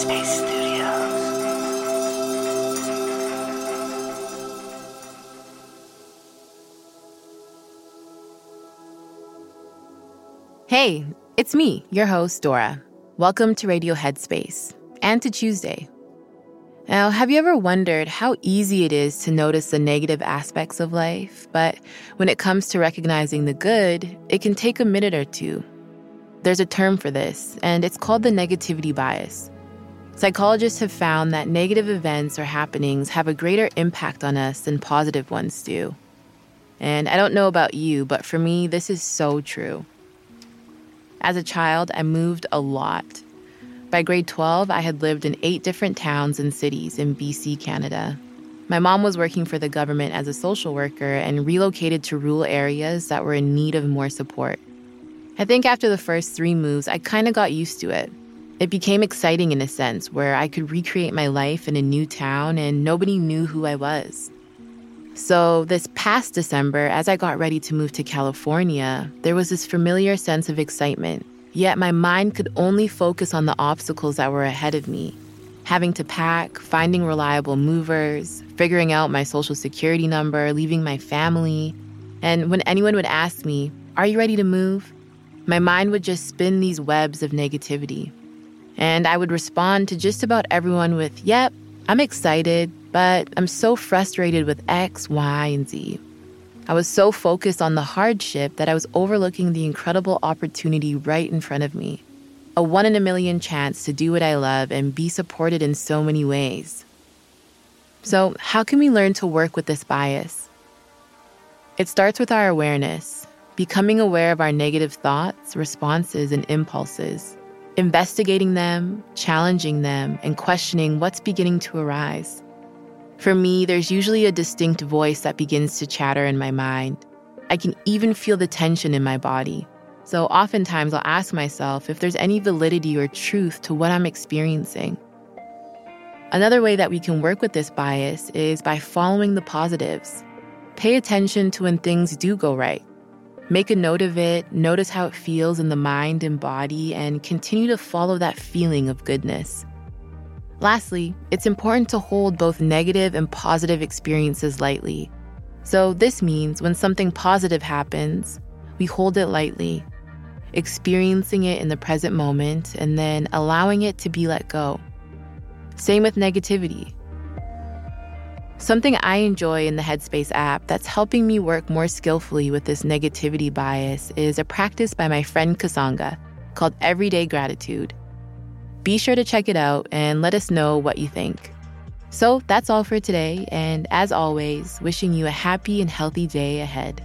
Headspace Studios. Hey, it's me, your host, Dora. Welcome to Radio Headspace and to Tuesday. Now, have you ever wondered how easy it is to notice the negative aspects of life, but when it comes to recognizing the good, it can take a minute or two? There's a term for this, and it's called the negativity bias. Psychologists have found that negative events or happenings have a greater impact on us than positive ones do. And I don't know about you, but for me, this is so true. As a child, I moved a lot. By grade 12, I had lived in eight different towns and cities in BC, Canada. My mom was working for the government as a social worker and relocated to rural areas that were in need of more support. I think after the first three moves, I kind of got used to it. It became exciting in a sense where I could recreate my life in a new town and nobody knew who I was. So, this past December, as I got ready to move to California, there was this familiar sense of excitement Yet my mind could only focus on the obstacles that were ahead of me having to pack, finding reliable movers, figuring out my social security number, leaving my family. And when anyone would ask me, Are you ready to move? my mind would just spin these webs of negativity. And I would respond to just about everyone with, Yep, I'm excited, but I'm so frustrated with X, Y, and Z. I was so focused on the hardship that I was overlooking the incredible opportunity right in front of me. A one in a million chance to do what I love and be supported in so many ways. So, how can we learn to work with this bias? It starts with our awareness, becoming aware of our negative thoughts, responses, and impulses, investigating them, challenging them, and questioning what's beginning to arise. For me, there's usually a distinct voice that begins to chatter in my mind. I can even feel the tension in my body. So oftentimes I'll ask myself if there's any validity or truth to what I'm experiencing. Another way that we can work with this bias is by following the positives. Pay attention to when things do go right. Make a note of it, notice how it feels in the mind and body, and continue to follow that feeling of goodness. Lastly, it's important to hold both negative and positive experiences lightly. So, this means when something positive happens, we hold it lightly, experiencing it in the present moment and then allowing it to be let go. Same with negativity. Something I enjoy in the Headspace app that's helping me work more skillfully with this negativity bias is a practice by my friend Kessonga called Everyday Gratitude. Be sure to check it out and let us know what you think. So that's all for today, and as always, wishing you a happy and healthy day ahead.